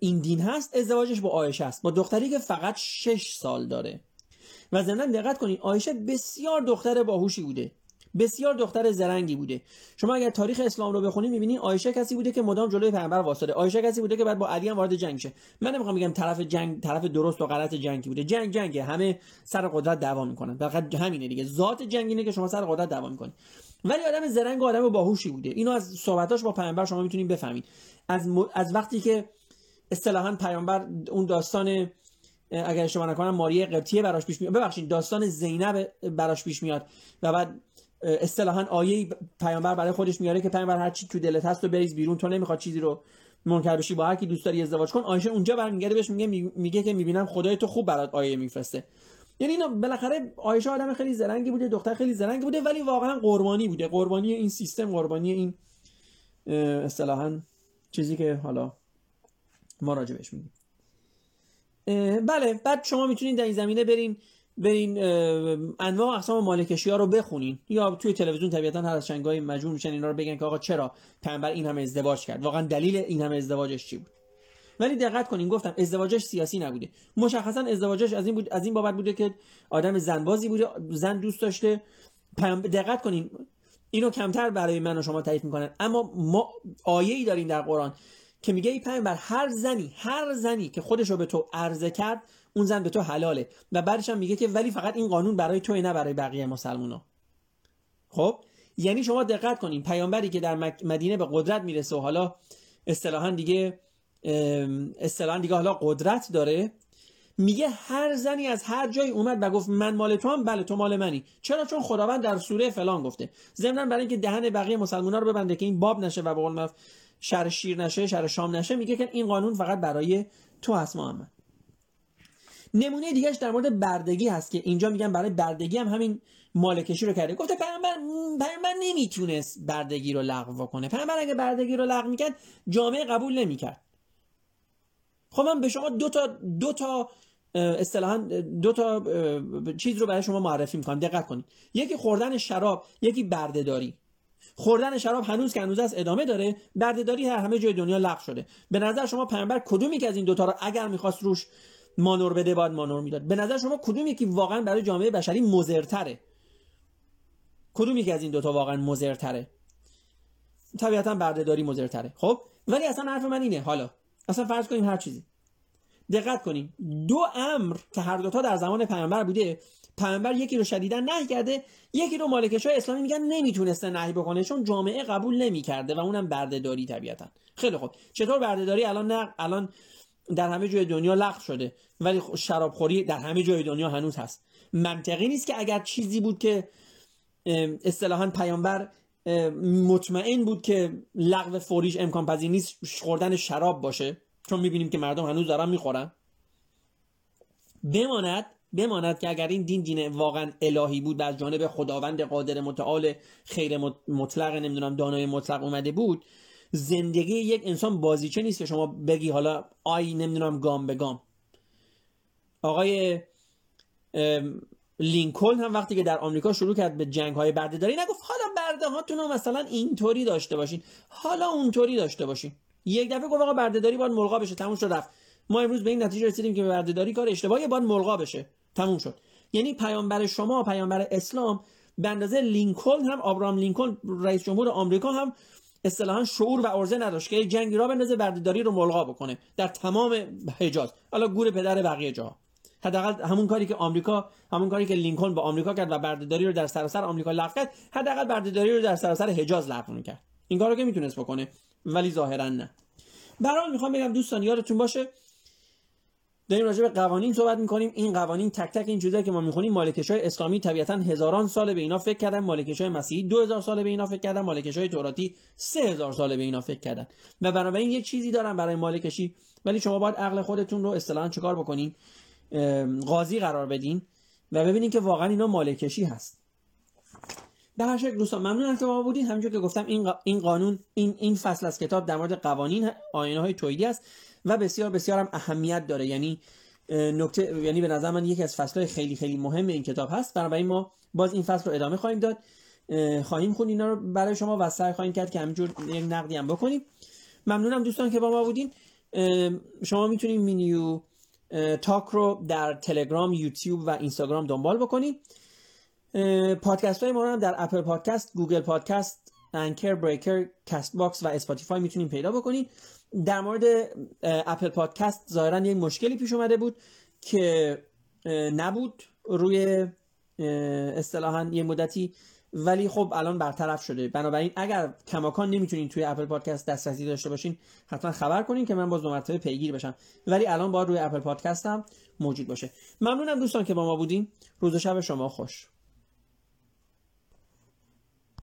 این دین هست ازدواجش با آیشه است. با دختری که فقط شش سال داره. و ضمن دقت کنید آیشه بسیار دختر باهوشی بوده. بسیار دختر زرنگی بوده. شما اگر تاریخ اسلام رو بخونید می‌بینید آیشه کسی بوده که مدام جلوی پیامبر واسطه. آیشه کسی بوده که بعد با علی هم وارد جنگ شه. من نمی‌خوام بگم طرف جنگ طرف درست و غلط جنگی بوده. جنگ جنگه. همه سر قدرت دعوا می‌کنن. فقط همینه دیگه. ذات جنگ اینه که شما سر قدرت دعوا می‌کنید ولی آدم زرنگ و آدم باهوشی بوده. اینو از صحبتاش با پیامبر شما می‌تونید بفهمید. از, از وقتی که اصطلاحا پیامبر اون داستان اگر شما نکنم ماریه قبطیه براش پیش میاد. ببخشید داستان زینب براش پیش میاد. و بعد اصطلاحا آیه پیامبر برای خودش میاره که پیامبر هر چی تو دلت هست و بریز بیرون تو نمی‌خواد چیزی رو منکر بشی با هر کی دوست داری ازدواج کن. آیشه اونجا برمیگرده بهش میگه میگه که می‌بینم خدای تو خوب برات آیه میفرسته. یعنی اینا بالاخره آیشه آدم خیلی زرنگی بوده دختر خیلی زرنگی بوده ولی واقعا قربانی بوده. قربانی این سیستم قربانی این اصطلاحا چیزی که حالا ما راجبش میگیم. بله بعد شما می‌تونید در این زمینه برین. برین انواع اقسام مالکشی ها رو بخونین. یا توی تلویزیون طبیعتا هر از چنگای مجبور میشن اینا رو بگن که آقا چرا پیامبر این همه ازدواج کرد؟ واقعا دلیل این همه ازدواجش چی بود؟ ولی دقت کنین گفتم ازدواجش سیاسی نبوده. مشخصا ازدواجش از این بود از این بابت بوده که آدم زنبازی بوده زن دوست داشته. دقت کنین اینو کمتر برای من و شما تعریف می‌کنن. اما ما آیه ای داریم در قرآن که میگه ای پیامبر هر زنی هر زنی که خودش رو به تو عرضه کرد اون زن به تو حلاله. و بعدش هم میگه که ولی فقط این قانون برای تو نه برای بقیه مسلمونا. خب؟ یعنی شما دقت کنین پیامبری که در مدینه به قدرت می‌رسه و حالا اصطلاحا دیگه اصطلاحا دیگه حالا قدرت داره میگه هر زنی از هر جایی اومد و گفت من مال تو هم بله تو مال منی. چرا؟ چون خداوند در سوره فلان گفته. ضمن برای اینکه دهن بقیه مسلمونا رو ببنده که این باب نشه و به قول شر شیر نشه شر شام نشه میگه که این قانون فقط برای تو هست محمد. نمونه دیگهش در مورد بردگی هست که اینجا میگن برای بردگی هم همین مالکشی رو کرده. گفته پیامبر پیامبر نمی‌تونست بردگی رو لغو کنه پیامبر اگه بردگی رو لغو می‌کرد جامعه قبول نمی‌کرد. خب من به شما دو تا دو تا اصطلاحا دو تا چیز رو برای شما معرفی می‌کنم. دقت کنید. یکی خوردن شراب یکی بردهداری. خوردن شراب هنوز که هنوز از ادامه داره. بردهداری هر همه جای دنیا لغو شده. به نظر شما پیامبر کدومی که از این دوتا رو اگر می‌خواست روش مانور بده باید مانور می‌داد. به نظر شما کدومی که واقعا برای جامعه بشری مضرتره؟ کدومی که از این دوتا واقعا مضرتره؟ طبیعتا بردهداری مضرتره. خب؟ ولی اصلا حرف من اینه. حالا اصلا فرض کنیم هر چیزی. دقت کنیم. دو امر که هر دوتا در زمان پیامبر بوده پیامبر یکی رو شدیدا نهی کرده یکی رو مالکش های اسلامی میگن نمی‌تونسته نهی بکنه چون جامعه قبول نمی‌کرده و اونم بردهداری طبیعتا. خیلی خوب. چطور بردهداری؟ الان نه الان در همه جای دنیا لغو شده. ولی شرابخوری در همه جای دنیا هنوز هست. منطقی نیست که اگر چیزی بود که اصطلاحا پیامبر مطمئن بود که لغو فوریش امکان پذیر نیست خوردن شراب باشه. چون می‌بینیم که مردم هنوز دارن می‌خورن. بماند بماند که اگر این دین دین واقعا الهی بود و از جانب خداوند قادر متعال خیر مطلق نمی‌دونم دانای مطلق اومده بود زندگی یک انسان بازیچه نیست که شما بگی حالا آی نمی‌دونم گام به گام. آقای لینکلن هم وقتی که در آمریکا شروع کرد به جنگ های بردهداری نگفت حالا برده هاتون رو مثلا اینطوری داشته باشین. حالا اونطوری داشته باشین. یک دفعه گفت آقا بردهداری باید ملغا بشه. تموم شد رفت. ما امروز به این نتیجه رسیدیم که بردهداری کار اشتباهی باید ملغا بشه. تموم شد. یعنی پیامبر شما پیامبر اسلام به اندازه لینکلن هم آبرام لینکلن رئیس جمهور آمریکا هم اصطلاحا شعور و ارزه نداشت که جنگی را بندازه بردهداری رو ملغا بکنه در تمام حجاز. حالا گور پدر بقیه جاها حداقل همون کاری که آمریکا همون کاری که لینکلن با آمریکا کرد و بردهداری رو در سراسر آمریکا لغو کرد حداقل بردهداری رو در سراسر حجاز لغو کرد این کارو که می‌تونست بکنه ولی ظاهرا نه. برای می‌خوام بگم دوستان یادتون باشه داریم راجع به قوانین صحبت می‌کنیم. این قوانین تک تک این چیزایی که ما می‌خونیم مالکش های اسلامی طبیعتا هزاران سال به اینا فکر کردن مالکش های مسیحی 2000 سال به اینا فکر کردن مالکش های توراتی 3000 سال به اینا فکر کردن. و بنابراین یه چیزی دارن برای مالکشی. ولی شما باید عقل خودتون رو اصطلاحا چیکار بکنین؟ قاضی قرار بدین و ببینین که واقعا اینا مالکشی هست. به هر شکل دوستان ممنونم که با ما بودین. همونجور که گفتم این قانون این این فصل از کتاب در مورد قوانین آینه های تویدی است. و بسیار بسیار هم اهمیت داره. یعنی نکته یعنی به نظر من یکی از فصلهای خیلی خیلی مهم این کتاب هست. بنابراین ما باز این فصل رو ادامه خواهیم داد. خواهیم خوند اینا رو برای شما و سعی خواهیم کرد که همینجور یک نقدی هم بکنیم. ممنونم دوستان که با ما بودین. شما می‌تونید مینیو تاک رو در تلگرام یوتیوب و اینستاگرام دنبال بکنید. پادکست های ما رو هم در Apple Podcast Google Podcast Anchor Breaker Castbox و Spotify می‌تونید پیدا بکنید. در مورد Apple Podcast ظاهرا یک مشکلی پیش اومده بود که نبود روی اصطلاحا یه مدتی ولی خب الان برطرف شده. بنابراین اگر کماکان نمی‌تونین توی اپل پادکست دسترسی داشته باشین حتما خبر کنین که من باز دو مرتبه پیگیر بشم. ولی الان با روی اپل پادکست هم موجود باشه. ممنونم دوستان که با ما بودین. روز و شب شما خوش.